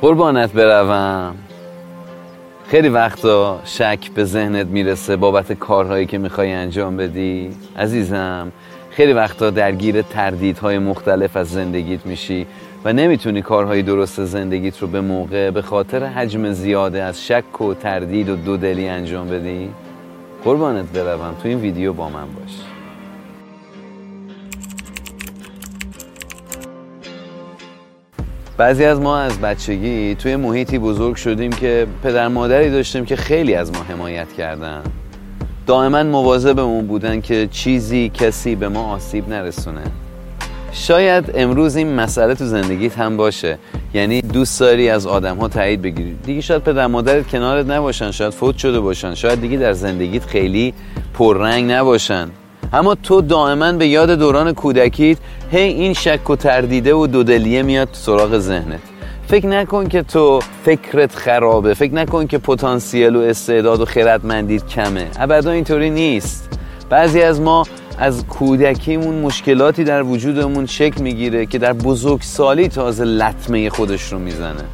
قربانت بروم. خیلی وقتا شک به ذهنت می‌رسه بابت کارهایی که می‌خوای انجام بدی. عزیزم خیلی وقتا درگیر تردیدهای مختلف از زندگیت میشی و نمی‌تونی کارهای درست زندگیت رو به موقع به خاطر حجم زیاده از شک و تردید و دودلی انجام بدی. قربانت بروم. تو این ویدیو با من باش. بعضی از ما از بچگی توی محیطی بزرگ شدیم که پدر مادری داشتیم که خیلی از ما حمایت کردن. دائما مواظبمون بودن که چیزی کسی به ما آسیب نرسونه. شاید امروز این مسئله تو زندگیت هم باشه. یعنی دوست داری از آدم ها تایید بگیری. دیگه شاید پدر مادرت کنارت نباشن شاید فوت شده باشن شاید دیگه در زندگیت خیلی پررنگ نباشن. اما تو دائما به یاد دوران کودکیت هی این شک و تردیده و دودلیه میاد سراغ ذهنت. فکر نکن که تو فکرت خرابه فکر نکن که پتانسیل و استعداد و خردمندیت کمه. ابدا اینطوری نیست. بعضی از ما از کودکیمون مشکلاتی در وجودمون شکل می‌گیره که در بزرگسالی تازه لطمه خودش رو می‌زنه.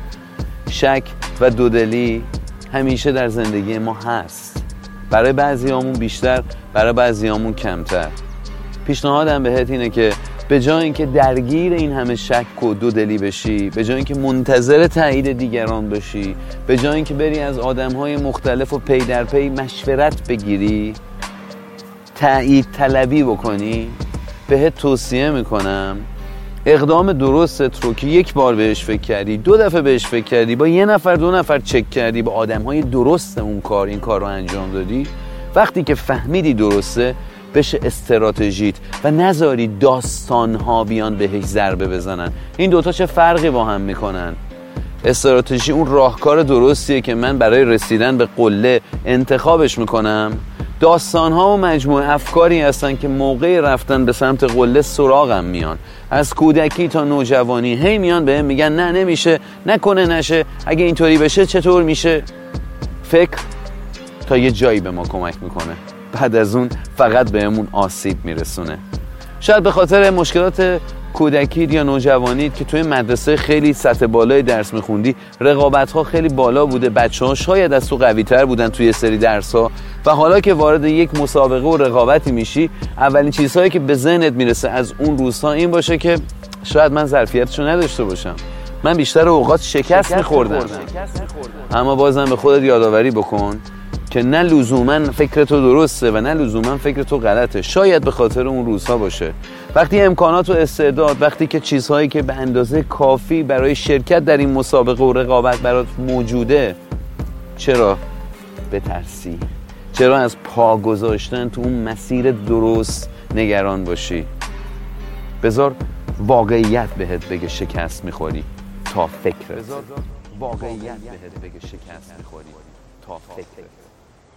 شک و دودلی همیشه در زندگی ما هست. برای بعضیامون بیشتر برای بعضیامون کمتر. پیشنهادم بهت اینه که به جای اینکه درگیر این همه شک و دودلی بشی به جای اینکه منتظر تایید دیگران باشی به جای اینکه بری از آدمهای مختلف و پی در پی مشورت بگیری تایید طلبی بکنی. بهت توصیه می‌کنم اقدام درستت رو که یک بار بهش فکر کردی دو دفعه بهش فکر کردی با یه نفر دو نفر چک کردی با آدم های درست اون کار این کار رو انجام دادی. وقتی که فهمیدی درسته بشه استراتژیت و نذاری داستان ها بیان بهش ضربه بزنن. این دوتا چه فرقی با هم می‌کنن؟ استراتژی اون راهکار درستیه که من برای رسیدن به قله انتخابش می‌کنم. داستان ها و مجموعه افکاری هستن که موقع رفتن به سمت قله سراغم میان. از کودکی تا نوجوانی هی میان بهم میگن نه نمیشه نکنه نشه. اگه اینطوری بشه چطور میشه؟ فکر تا یه جایی به ما کمک می‌کنه. بعد از اون فقط بهمون آسیب میرسونه. شاید به خاطر مشکلات کودکی یا نوجوانیت که توی مدرسه خیلی سطح بالای درس میخوندی رقابت ها خیلی بالا بوده بچه ها شاید از تو قوی تر بودن توی سری درس ها و حالا که وارد یک مسابقه و رقابتی میشی اولین چیزهایی که به ذهنت می‌رسه از اون روزها این باشه که شاید من ظرفیتشو نداشته باشم. من بیشتر اوقات شکست میخوردم. اما بازم به خودت یادآوری بکن که نه لزوما فکر تو درسته و نه لزوما فکر تو غلطه. شاید به خاطر اون روزها باشه. وقتی امکانات و استعداد وقتی که چیزهایی که به اندازه کافی برای شرکت در این مسابقه و رقابت برات موجوده چرا؟ بترسی چرا از پا گذاشتن تو اون مسیر درست نگران باشی؟ بذار واقعیت بهت بگه شکست می‌خوری. تا فکرت. بذار واقعیت بهت بگه شکست می‌خوری. تا فکرت.